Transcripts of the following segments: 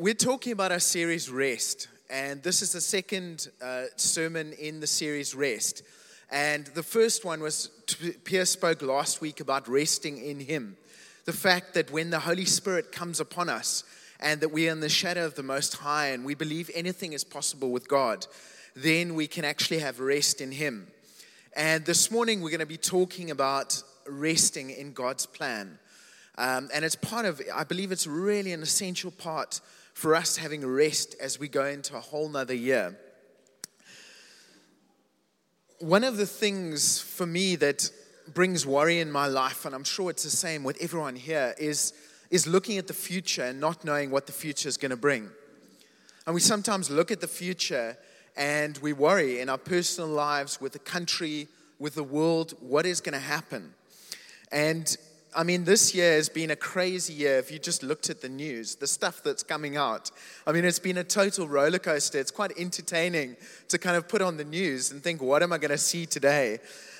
We're talking about our series Rest, and this is the second uh, sermon in the series Rest. And the first one was Pierre spoke last week about resting in Him. The fact that when the Holy Spirit comes upon us and that we are in the shadow of the Most High and we believe anything is possible with God, then we can actually have rest in Him. And this morning we're going to be talking about resting in God's plan. Um, and it's part of, I believe it's really an essential part for us having rest as we go into a whole nother year. One of the things for me that brings worry in my life, and I'm sure it's the same with everyone here, is, is looking at the future and not knowing what the future is going to bring. And we sometimes look at the future and we worry in our personal lives, with the country, with the world, what is going to happen. And I mean, this year has been a crazy year. If you just looked at the news, the stuff that's coming out, I mean, it's been a total roller coaster. It's quite entertaining to kind of put on the news and think, what am I going to see today?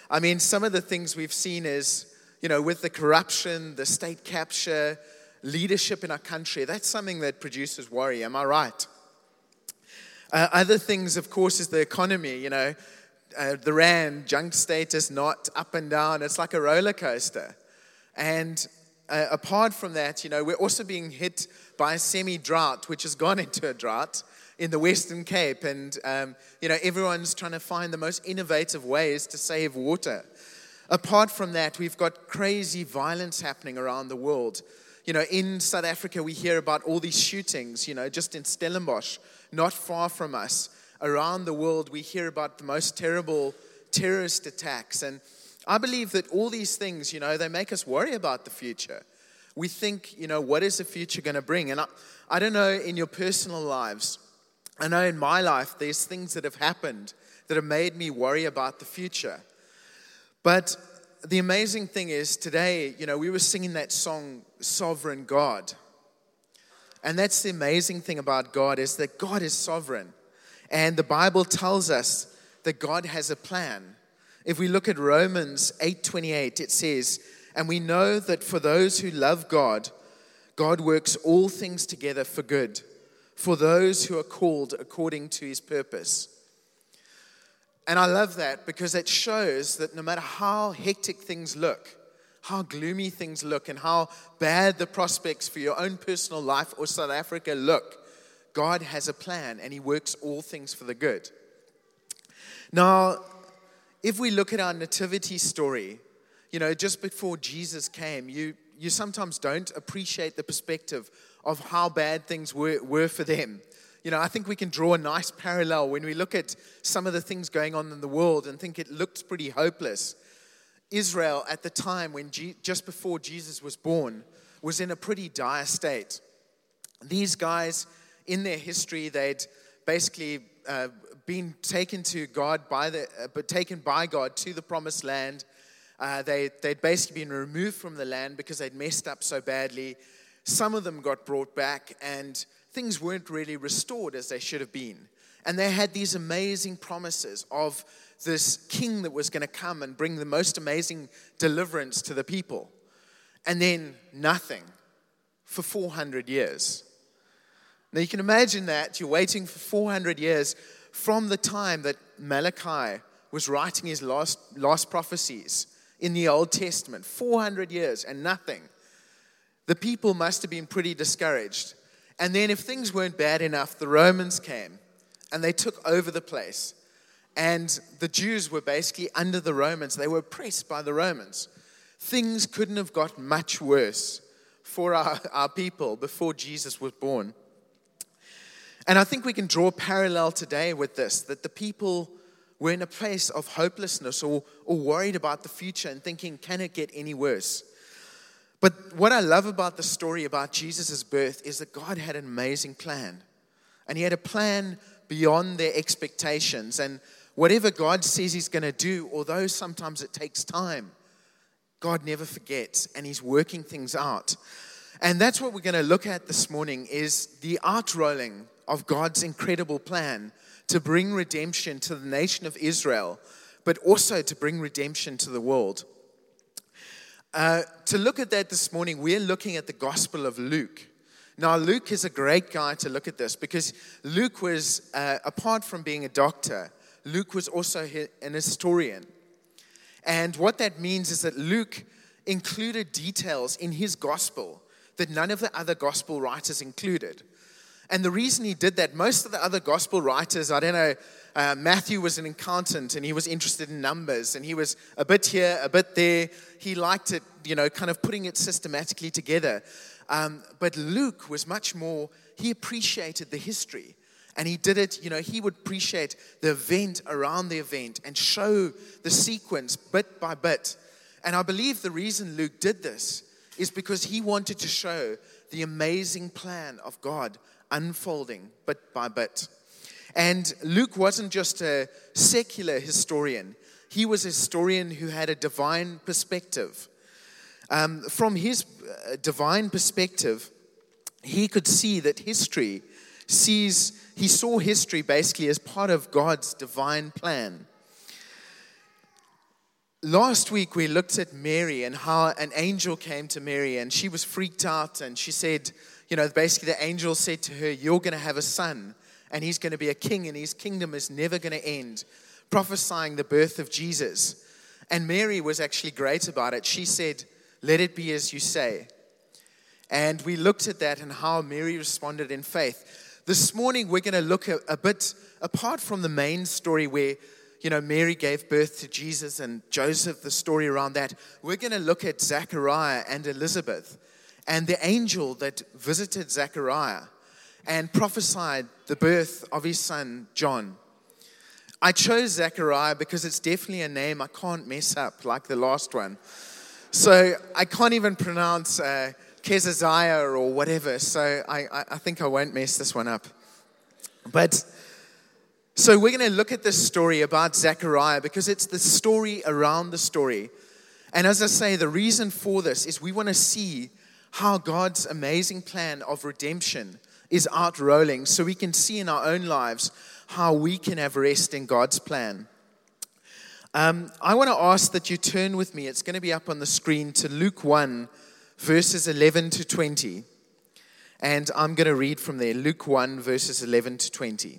I mean, some of the things we've seen is, you know, with the corruption, the state capture, leadership in our country, that's something that produces worry. Am I right? Uh, other things, of course, is the economy. You know, uh, the rand, junk status, not up and down. It's like a roller coaster. And uh, apart from that, you know, we're also being hit by a semi drought, which has gone into a drought in the Western Cape. And, um, you know, everyone's trying to find the most innovative ways to save water. Apart from that, we've got crazy violence happening around the world. You know, in South Africa, we hear about all these shootings, you know, just in Stellenbosch, not far from us. Around the world, we hear about the most terrible terrorist attacks. And I believe that all these things, you know, they make us worry about the future. We think, you know, what is the future going to bring? And I, I don't know in your personal lives, I know in my life, there's things that have happened that have made me worry about the future. But the amazing thing is, today, you know, we were singing that song, Sovereign God. And that's the amazing thing about God is that God is sovereign. And the Bible tells us that God has a plan. If we look at Romans 8:28, it says, "And we know that for those who love God, God works all things together for good, for those who are called according to his purpose." And I love that because it shows that no matter how hectic things look, how gloomy things look, and how bad the prospects for your own personal life or South Africa look, God has a plan and He works all things for the good. Now, if we look at our nativity story, you know, just before Jesus came, you, you sometimes don't appreciate the perspective of how bad things were, were for them. You know, I think we can draw a nice parallel when we look at some of the things going on in the world and think it looked pretty hopeless. Israel, at the time when G- just before Jesus was born, was in a pretty dire state. These guys, in their history, they'd basically uh, been taken to God by the, uh, but taken by God to the promised land. Uh, they, they'd basically been removed from the land because they'd messed up so badly. Some of them got brought back, and things weren't really restored as they should have been. And they had these amazing promises of this king that was going to come and bring the most amazing deliverance to the people. And then nothing for 400 years. Now you can imagine that. You're waiting for 400 years from the time that Malachi was writing his last, last prophecies in the Old Testament 400 years and nothing. The people must have been pretty discouraged. And then, if things weren't bad enough, the Romans came and they took over the place. And the Jews were basically under the Romans, they were oppressed by the Romans. Things couldn't have got much worse for our, our people before Jesus was born. And I think we can draw a parallel today with this that the people were in a place of hopelessness or, or worried about the future and thinking, can it get any worse? But what I love about the story about Jesus' birth is that God had an amazing plan. And He had a plan beyond their expectations. And whatever God says He's going to do, although sometimes it takes time, God never forgets and He's working things out. And that's what we're going to look at this morning is the outrolling of God's incredible plan to bring redemption to the nation of Israel, but also to bring redemption to the world. Uh, to look at that this morning, we're looking at the Gospel of Luke. Now, Luke is a great guy to look at this because Luke was, uh, apart from being a doctor, Luke was also an historian. And what that means is that Luke included details in his gospel that none of the other gospel writers included. And the reason he did that, most of the other gospel writers, I don't know, uh, Matthew was an accountant and he was interested in numbers and he was a bit here, a bit there. He liked it, you know, kind of putting it systematically together. Um, but Luke was much more, he appreciated the history. And he did it, you know, he would appreciate the event around the event and show the sequence bit by bit. And I believe the reason Luke did this is because he wanted to show the amazing plan of God unfolding bit by bit. And Luke wasn't just a secular historian, he was a historian who had a divine perspective. Um, from his uh, divine perspective, he could see that history sees, he saw history basically as part of God's divine plan. Last week we looked at Mary and how an angel came to Mary and she was freaked out and she said, you know, basically the angel said to her, You're going to have a son and he's going to be a king and his kingdom is never going to end, prophesying the birth of Jesus. And Mary was actually great about it. She said, Let it be as you say. And we looked at that and how Mary responded in faith. This morning, we're going to look a, a bit apart from the main story where you know, Mary gave birth to Jesus and Joseph, the story around that. We're going to look at Zechariah and Elizabeth and the angel that visited Zechariah and prophesied the birth of his son, John. I chose Zechariah because it's definitely a name I can't mess up like the last one. So I can't even pronounce uh, Keziah or whatever. So I, I think I won't mess this one up. But so we're going to look at this story about Zechariah because it's the story around the story. And as I say, the reason for this is we want to see how God's amazing plan of redemption is out rolling so we can see in our own lives how we can have rest in God's plan. Um, I want to ask that you turn with me, it's going to be up on the screen, to Luke 1, verses 11 to 20. And I'm going to read from there Luke 1, verses 11 to 20.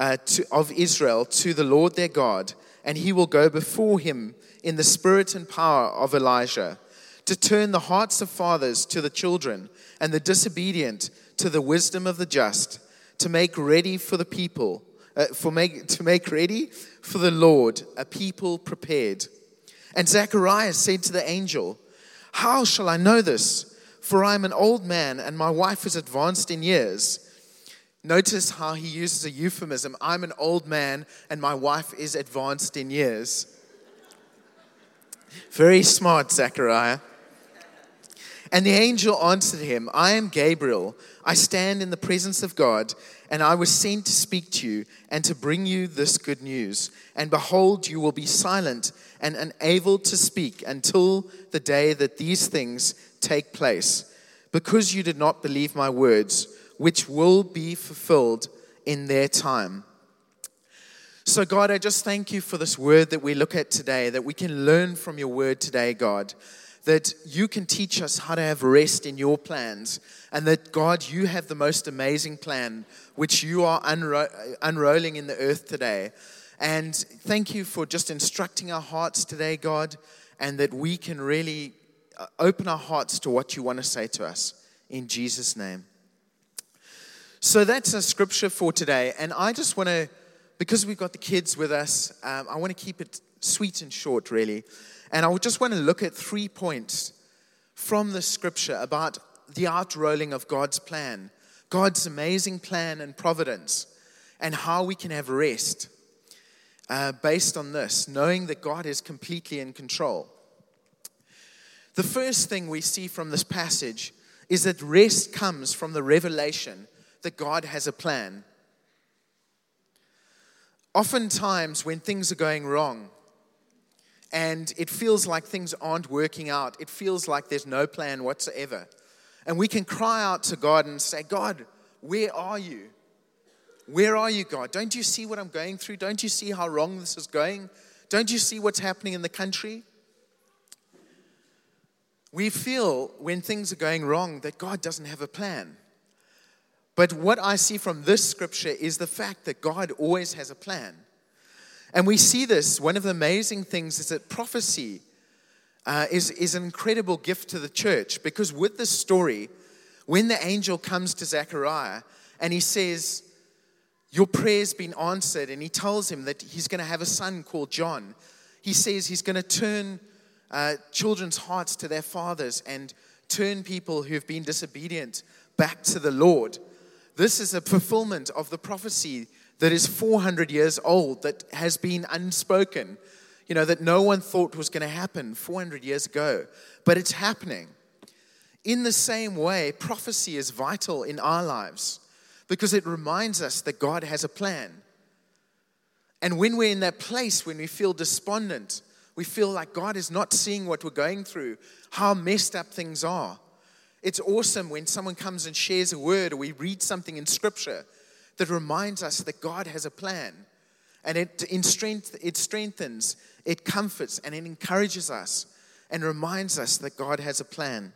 uh, to, of Israel to the Lord their God, and he will go before him in the spirit and power of Elijah, to turn the hearts of fathers to the children, and the disobedient to the wisdom of the just, to make ready for the people, uh, for make, to make ready for the Lord a people prepared. And Zacharias said to the angel, How shall I know this? For I am an old man, and my wife is advanced in years. Notice how he uses a euphemism I'm an old man, and my wife is advanced in years. Very smart, Zechariah. And the angel answered him, I am Gabriel. I stand in the presence of God, and I was sent to speak to you and to bring you this good news. And behold, you will be silent and unable to speak until the day that these things take place, because you did not believe my words, which will be fulfilled in their time. So, God, I just thank you for this word that we look at today, that we can learn from your word today, God. That you can teach us how to have rest in your plans, and that, God, you have the most amazing plan which you are unro- unrolling in the earth today. And thank you for just instructing our hearts today, God, and that we can really uh, open our hearts to what you want to say to us. In Jesus' name. So that's a scripture for today. And I just want to because we've got the kids with us, um, I want to keep it sweet and short, really. And I just want to look at three points from the scripture about the outrolling of God's plan, God's amazing plan and providence, and how we can have rest uh, based on this, knowing that God is completely in control. The first thing we see from this passage is that rest comes from the revelation that God has a plan. Oftentimes, when things are going wrong and it feels like things aren't working out, it feels like there's no plan whatsoever. And we can cry out to God and say, God, where are you? Where are you, God? Don't you see what I'm going through? Don't you see how wrong this is going? Don't you see what's happening in the country? We feel when things are going wrong that God doesn't have a plan. But what I see from this scripture is the fact that God always has a plan. And we see this. One of the amazing things is that prophecy uh, is, is an incredible gift to the church because with this story, when the angel comes to Zechariah and he says, Your prayer's been answered, and he tells him that he's going to have a son called John, he says he's going to turn uh, children's hearts to their fathers and turn people who've been disobedient back to the Lord. This is a fulfillment of the prophecy that is 400 years old, that has been unspoken, you know, that no one thought was going to happen 400 years ago. But it's happening. In the same way, prophecy is vital in our lives because it reminds us that God has a plan. And when we're in that place, when we feel despondent, we feel like God is not seeing what we're going through, how messed up things are. It's awesome when someone comes and shares a word or we read something in scripture that reminds us that God has a plan. And it, strength, it strengthens, it comforts, and it encourages us and reminds us that God has a plan.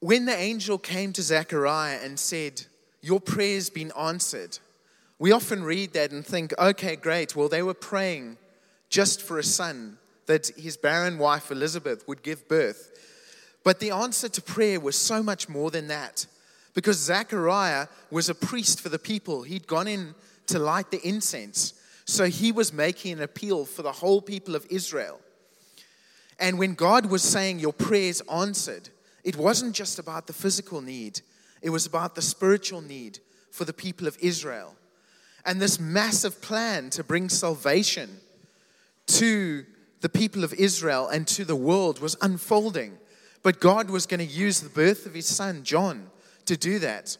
When the angel came to Zechariah and said, Your prayer's been answered, we often read that and think, okay, great. Well, they were praying just for a son that his barren wife Elizabeth would give birth. But the answer to prayer was so much more than that because Zechariah was a priest for the people. He'd gone in to light the incense. So he was making an appeal for the whole people of Israel. And when God was saying, Your prayers answered, it wasn't just about the physical need, it was about the spiritual need for the people of Israel. And this massive plan to bring salvation to the people of Israel and to the world was unfolding. But God was going to use the birth of his son, John, to do that.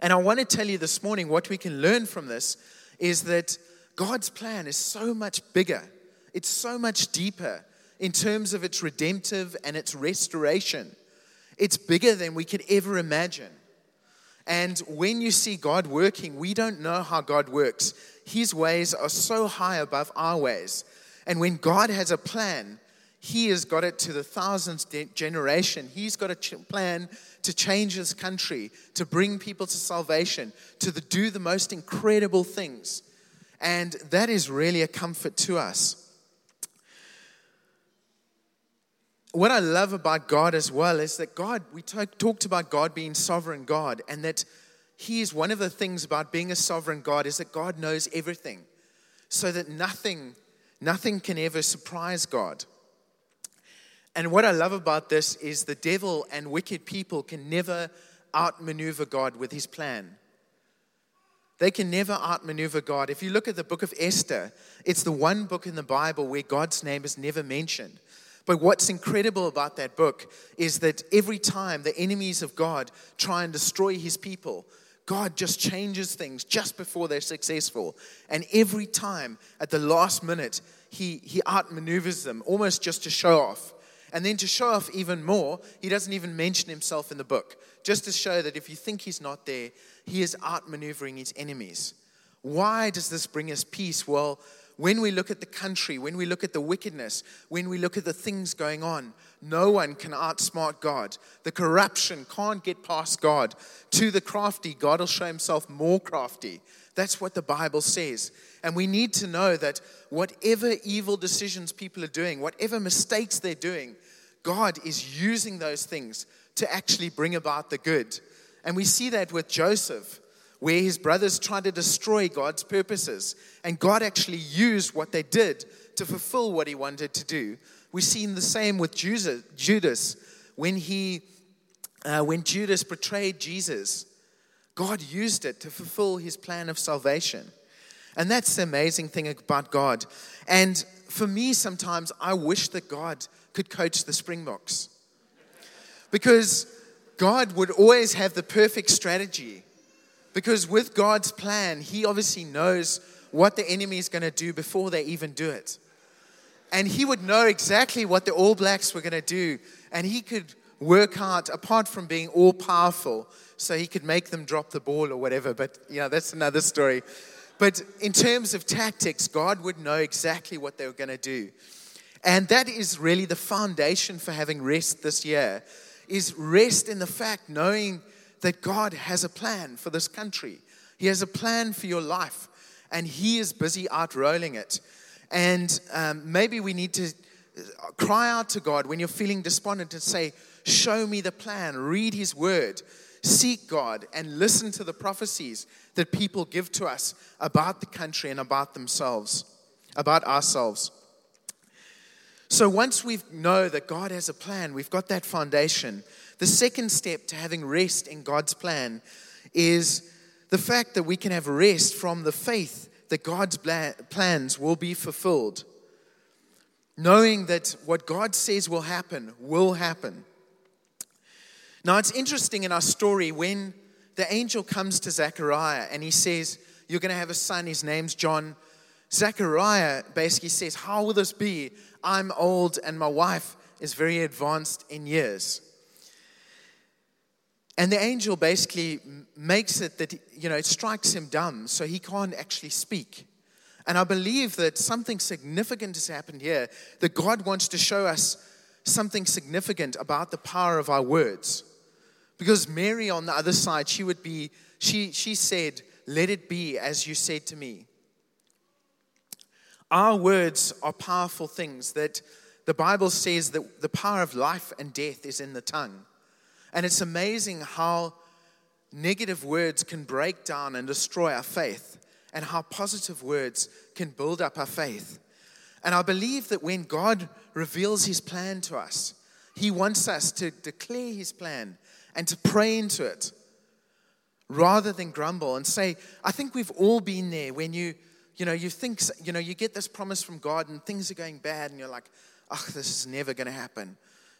And I want to tell you this morning what we can learn from this is that God's plan is so much bigger, it's so much deeper in terms of its redemptive and its restoration. It's bigger than we could ever imagine. And when you see God working, we don't know how God works. His ways are so high above our ways and when God has a plan, He has got it to the thousandth generation. He's got a plan to change this country, to bring people to salvation, to the, do the most incredible things. And that is really a comfort to us. What I love about God as well is that God, we talked about God being sovereign God, and that He is one of the things about being a sovereign God is that God knows everything, so that nothing Nothing can ever surprise God. And what I love about this is the devil and wicked people can never outmaneuver God with his plan. They can never outmaneuver God. If you look at the book of Esther, it's the one book in the Bible where God's name is never mentioned. But what's incredible about that book is that every time the enemies of God try and destroy his people, God just changes things just before they're successful. And every time at the last minute, he, he outmaneuvers them almost just to show off. And then to show off even more, he doesn't even mention himself in the book, just to show that if you think he's not there, he is outmaneuvering his enemies. Why does this bring us peace? Well, when we look at the country, when we look at the wickedness, when we look at the things going on, no one can outsmart God. The corruption can't get past God. To the crafty, God will show himself more crafty. That's what the Bible says. And we need to know that whatever evil decisions people are doing, whatever mistakes they're doing, God is using those things to actually bring about the good. And we see that with Joseph where his brothers tried to destroy God's purposes. And God actually used what they did to fulfill what he wanted to do. We've seen the same with Judas when he uh, when Judas betrayed Jesus. God used it to fulfill his plan of salvation. And that's the amazing thing about God. And for me, sometimes I wish that God could coach the Springboks. Because God would always have the perfect strategy. Because with God's plan, He obviously knows what the enemy is going to do before they even do it. And He would know exactly what the All Blacks were going to do. And He could work out, apart from being all powerful, so He could make them drop the ball or whatever. But, yeah, that's another story. But in terms of tactics, God would know exactly what they were going to do. And that is really the foundation for having rest this year is rest in the fact knowing that God has a plan for this country. He has a plan for your life and he is busy outrolling it. And um, maybe we need to cry out to God when you're feeling despondent and say, Show me the plan, read his word, seek God, and listen to the prophecies that people give to us about the country and about themselves, about ourselves. So once we know that God has a plan, we've got that foundation. The second step to having rest in God's plan is the fact that we can have rest from the faith that God's plans will be fulfilled. Knowing that what God says will happen will happen. Now, it's interesting in our story when the angel comes to Zechariah and he says, You're going to have a son, his name's John. Zechariah basically says, How will this be? I'm old and my wife is very advanced in years. And the angel basically makes it that, you know, it strikes him dumb, so he can't actually speak. And I believe that something significant has happened here, that God wants to show us something significant about the power of our words. Because Mary on the other side, she would be, she, she said, Let it be as you said to me. Our words are powerful things that the Bible says that the power of life and death is in the tongue. And it's amazing how negative words can break down and destroy our faith, and how positive words can build up our faith. And I believe that when God reveals his plan to us, he wants us to declare his plan and to pray into it rather than grumble and say, I think we've all been there when you you know, you think, you know, you get this promise from God and things are going bad and you're like, oh, this is never going to happen.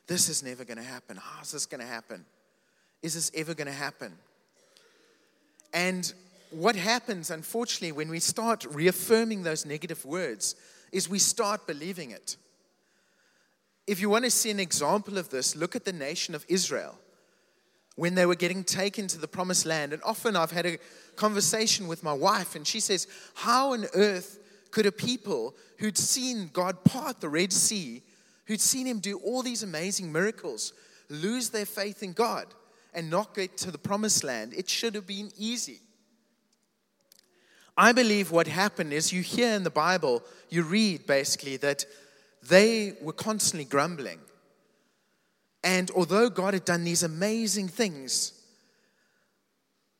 This is never going to happen. How is this going to happen? Is this ever going to happen? And what happens, unfortunately, when we start reaffirming those negative words is we start believing it. If you want to see an example of this, look at the nation of Israel when they were getting taken to the promised land. And often I've had a conversation with my wife, and she says, How on earth could a people who'd seen God part the Red Sea, who'd seen Him do all these amazing miracles, lose their faith in God and not get to the promised land? It should have been easy. I believe what happened is you hear in the Bible, you read basically that they were constantly grumbling. And although God had done these amazing things,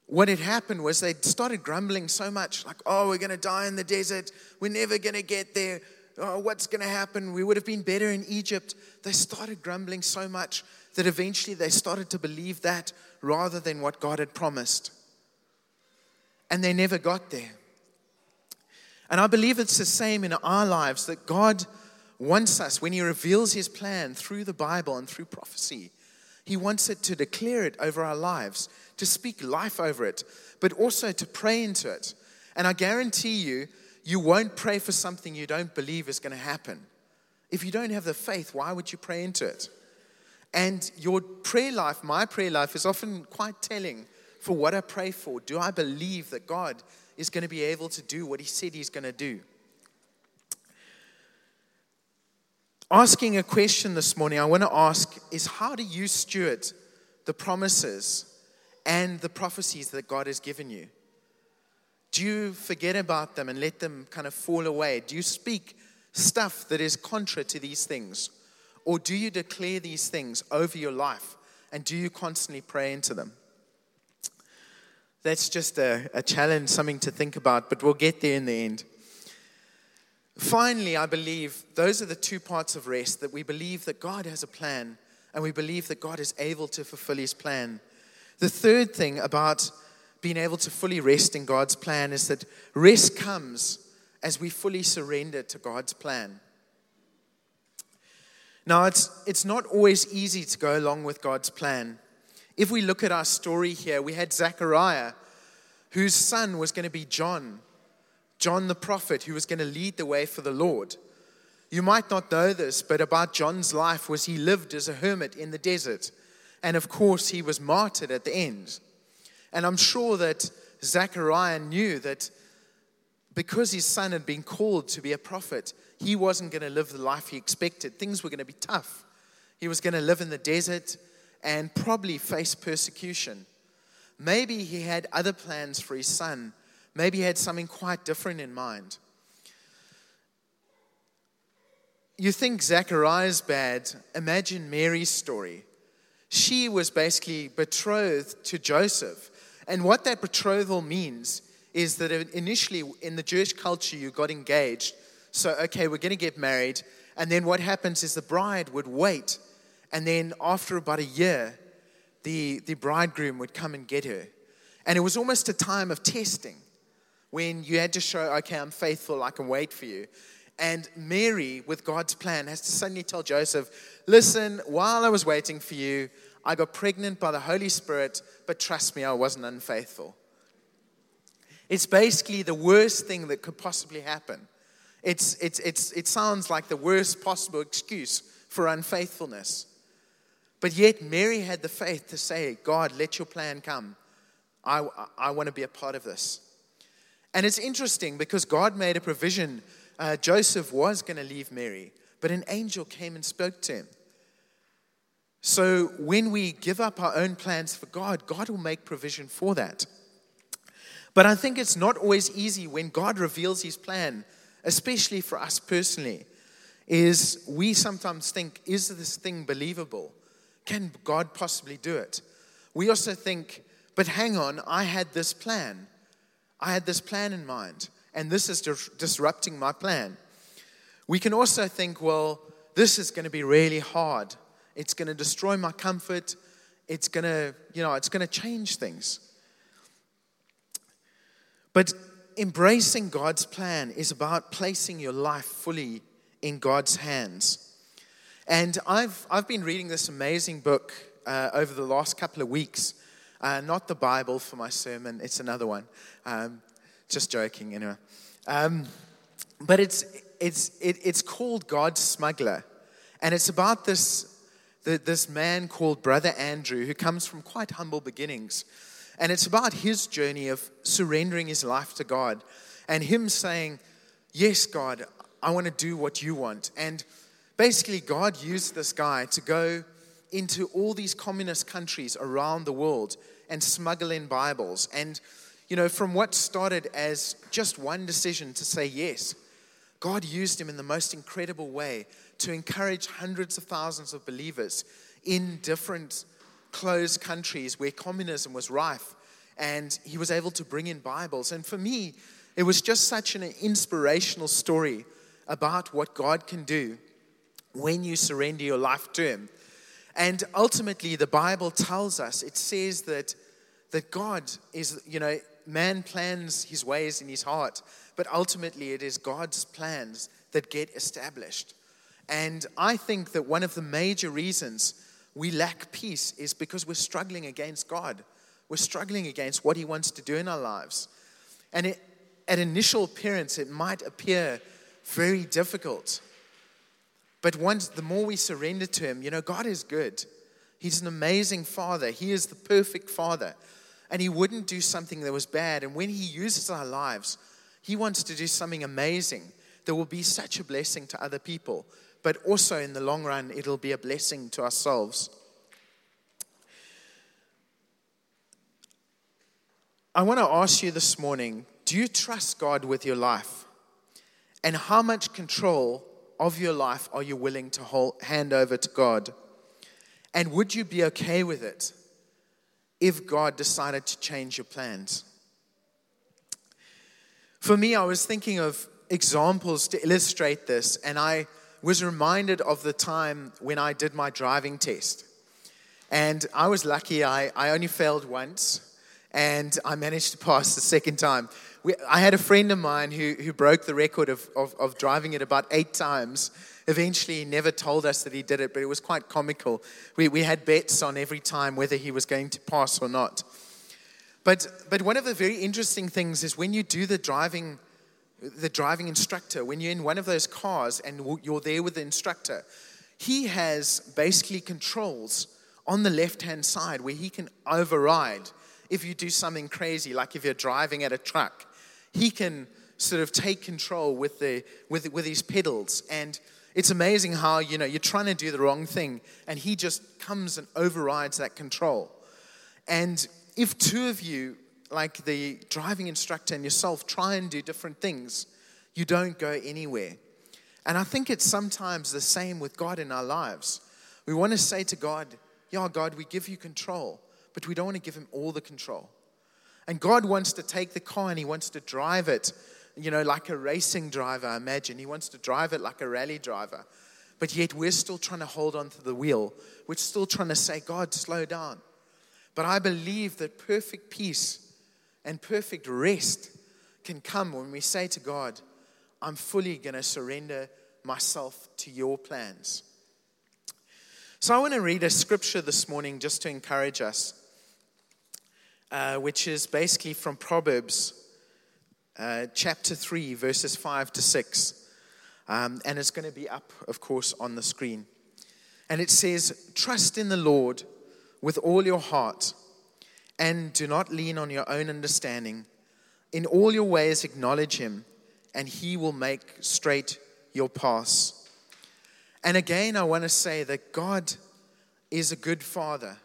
what had happened was they started grumbling so much, like, oh, we're going to die in the desert. We're never going to get there. Oh, what's going to happen? We would have been better in Egypt. They started grumbling so much that eventually they started to believe that rather than what God had promised. And they never got there. And I believe it's the same in our lives that God wants us, when He reveals His plan through the Bible and through prophecy, He wants it to declare it over our lives, to speak life over it, but also to pray into it. And I guarantee you, you won't pray for something you don't believe is going to happen. If you don't have the faith, why would you pray into it? And your prayer life, my prayer life, is often quite telling for what I pray for. Do I believe that God is going to be able to do what He said He's going to do? asking a question this morning, I want to ask is how do you steward the promises and the prophecies that God has given you? Do you forget about them and let them kind of fall away? Do you speak stuff that is contra to these things? Or do you declare these things over your life and do you constantly pray into them? That's just a, a challenge, something to think about, but we'll get there in the end. Finally, I believe those are the two parts of rest that we believe that God has a plan and we believe that God is able to fulfill his plan. The third thing about being able to fully rest in God's plan is that rest comes as we fully surrender to God's plan. Now, it's, it's not always easy to go along with God's plan. If we look at our story here, we had Zechariah, whose son was going to be John, John the prophet, who was going to lead the way for the Lord. You might not know this, but about John's life was he lived as a hermit in the desert. And of course, he was martyred at the end. And I'm sure that Zechariah knew that because his son had been called to be a prophet, he wasn't going to live the life he expected. Things were going to be tough. He was going to live in the desert and probably face persecution. Maybe he had other plans for his son. Maybe he had something quite different in mind. You think Zechariah's bad. Imagine Mary's story. She was basically betrothed to Joseph. And what that betrothal means is that initially in the Jewish culture, you got engaged. So, okay, we're going to get married. And then what happens is the bride would wait. And then after about a year, the, the bridegroom would come and get her. And it was almost a time of testing when you had to show, okay, I'm faithful, I can wait for you. And Mary, with God's plan, has to suddenly tell Joseph, listen, while I was waiting for you, I got pregnant by the Holy Spirit, but trust me, I wasn't unfaithful. It's basically the worst thing that could possibly happen. It's, it's, it's, it sounds like the worst possible excuse for unfaithfulness. But yet, Mary had the faith to say, God, let your plan come. I, I, want to be a part of this. And it's interesting because God made a provision. Uh, Joseph was going to leave Mary, but an angel came and spoke to him. So when we give up our own plans for God, God will make provision for that. But I think it's not always easy when God reveals his plan, especially for us personally, is we sometimes think, is this thing believable? Can God possibly do it? We also think, but hang on, I had this plan. I had this plan in mind, and this is disrupting my plan. We can also think, well, this is going to be really hard. It's going to destroy my comfort. It's going to, you know, it's going to change things. But embracing God's plan is about placing your life fully in God's hands. And I've, I've been reading this amazing book uh, over the last couple of weeks. Uh, not the Bible for my sermon, it's another one. Um, just joking, anyway. Um, but it's, it's, it, it's called God's Smuggler. And it's about this, this man called Brother Andrew who comes from quite humble beginnings. And it's about his journey of surrendering his life to God and him saying, Yes, God, I want to do what you want. And basically, God used this guy to go into all these communist countries around the world and smuggle in Bibles. And, you know, from what started as just one decision to say yes, God used him in the most incredible way to encourage hundreds of thousands of believers in different closed countries where communism was rife. And he was able to bring in Bibles. And for me, it was just such an inspirational story about what God can do when you surrender your life to Him. And ultimately, the Bible tells us, it says that, that God is, you know, man plans his ways in his heart, but ultimately it is God's plans that get established. And I think that one of the major reasons we lack peace is because we're struggling against God. We're struggling against what He wants to do in our lives. And it, at initial appearance, it might appear very difficult. But once, the more we surrender to Him, you know, God is good. He's an amazing Father. He is the perfect Father. And He wouldn't do something that was bad. And when He uses our lives, He wants to do something amazing that will be such a blessing to other people but also in the long run, it'll be a blessing to ourselves. I want to ask you this morning do you trust God with your life? And how much control of your life are you willing to hold, hand over to God? And would you be okay with it if God decided to change your plans? For me, I was thinking of examples to illustrate this, and I was reminded of the time when I did my driving test. And I was lucky, I, I only failed once. and I managed to pass the second time. We, I had a friend of mine who, who broke the record of, of, of driving it about eight times. Eventually, he never told us that he did it, but it was quite comical. We, we had bets on every time whether he was going to pass or not. But, but one of the very interesting things is when you do the driving, the driving instructor, when you're in one of those cars and you're there with the instructor, he has basically controls on the left hand side where he can override if you do something crazy, like if you're driving at a truck. He can sort of take control with, the, with, with his pedals. And it's amazing how, you know, you're trying to do the wrong thing and he just comes and overrides that control. And if two of you, like the driving instructor and yourself, try and do different things, you don't go anywhere. And I think it's sometimes the same with God in our lives. We want to say to God, Yeah, God, we give you control, but we don't want to give him all the control. And God wants to take the car and he wants to drive it, you know, like a racing driver, I imagine. He wants to drive it like a rally driver. But yet we're still trying to hold on to the wheel. We're still trying to say, God, slow down. But I believe that perfect peace and perfect rest can come when we say to God, I'm fully going to surrender myself to your plans. So I want to read a scripture this morning just to encourage us, uh, which is basically from Proverbs uh, chapter 3, verses 5 to 6. Um, and it's going to be up, of course, on the screen. And it says, Trust in the Lord with all your heart, and do not lean on your own understanding. In all your ways, acknowledge him, and he will make straight your paths. And again, I want to say that God is a good father.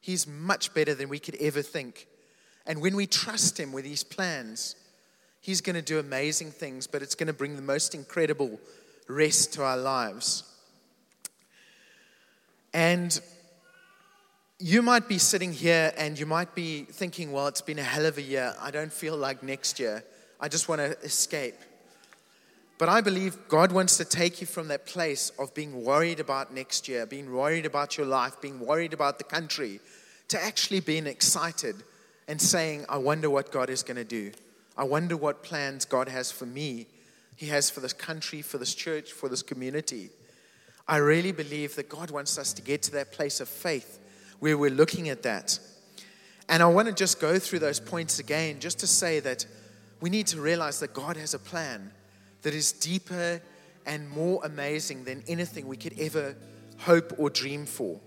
He's much better than we could ever think. And when we trust him with his plans, he's going to do amazing things, but it's going to bring the most incredible rest to our lives. And you might be sitting here and you might be thinking, well, it's been a hell of a year. I don't feel like next year. I just want to escape. But I believe God wants to take you from that place of being worried about next year, being worried about your life, being worried about the country, to actually being excited and saying, I wonder what God is going to do. I wonder what plans God has for me, He has for this country, for this church, for this community. I really believe that God wants us to get to that place of faith where we're looking at that. And I want to just go through those points again, just to say that we need to realize that God has a plan that is deeper and more amazing than anything we could ever hope or dream for.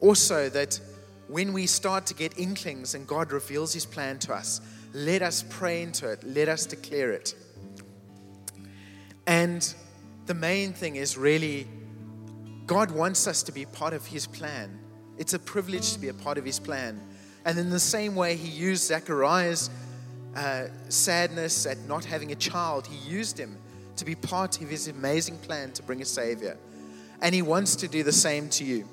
Also, that when we start to get inklings and God reveals His plan to us, let us pray into it, let us declare it. And the main thing is really, God wants us to be part of His plan. It's a privilege to be a part of his plan. And in the same way, he used Zechariah's uh, sadness at not having a child, he used him to be part of his amazing plan to bring a Savior. And he wants to do the same to you.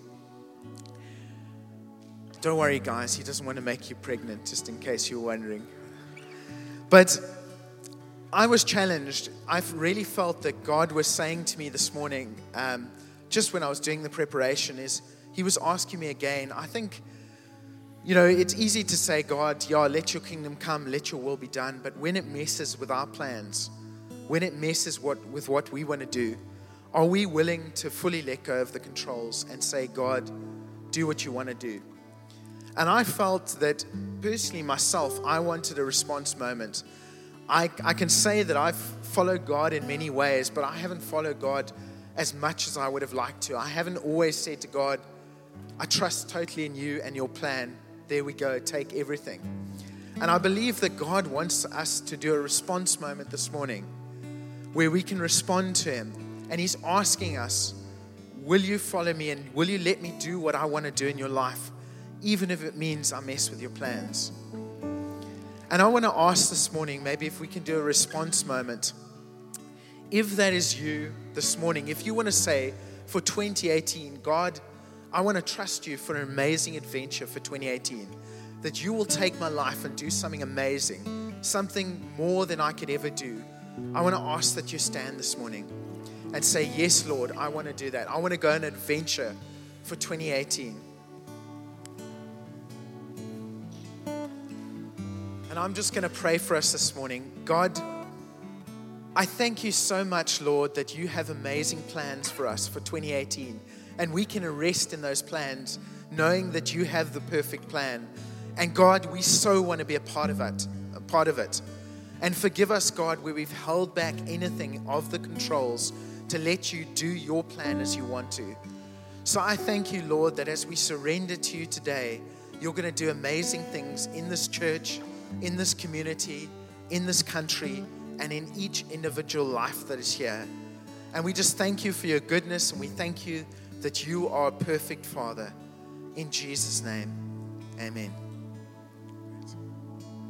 Don't worry, guys, he doesn't want to make you pregnant, just in case you're wondering. But I was challenged. I've really felt that God was saying to me this morning, um, just when I was doing the preparation, is he was asking me again. I think, you know, it's easy to say, God, yeah, let your kingdom come, let your will be done. But when it messes with our plans, when it messes what, with what we want to do, are we willing to fully let go of the controls and say, God, do what you want to do? And I felt that personally, myself, I wanted a response moment. I, I can say that I've followed God in many ways, but I haven't followed God as much as I would have liked to. I haven't always said to God, I trust totally in you and your plan. There we go, take everything. And I believe that God wants us to do a response moment this morning where we can respond to Him. And He's asking us, Will you follow me and will you let me do what I want to do in your life, even if it means I mess with your plans? And I want to ask this morning, maybe if we can do a response moment. If that is you this morning, if you want to say for 2018, God, I want to trust you for an amazing adventure for 2018. That you will take my life and do something amazing, something more than I could ever do. I want to ask that you stand this morning and say, Yes, Lord, I want to do that. I want to go on an adventure for 2018. And I'm just going to pray for us this morning. God, I thank you so much, Lord, that you have amazing plans for us for 2018. And we can rest in those plans, knowing that you have the perfect plan. And God, we so want to be a part of it, a part of it. And forgive us, God, where we've held back anything of the controls to let you do your plan as you want to. So I thank you, Lord, that as we surrender to you today, you're going to do amazing things in this church, in this community, in this country, and in each individual life that is here. And we just thank you for your goodness, and we thank you that you are a perfect Father. In Jesus' name, amen.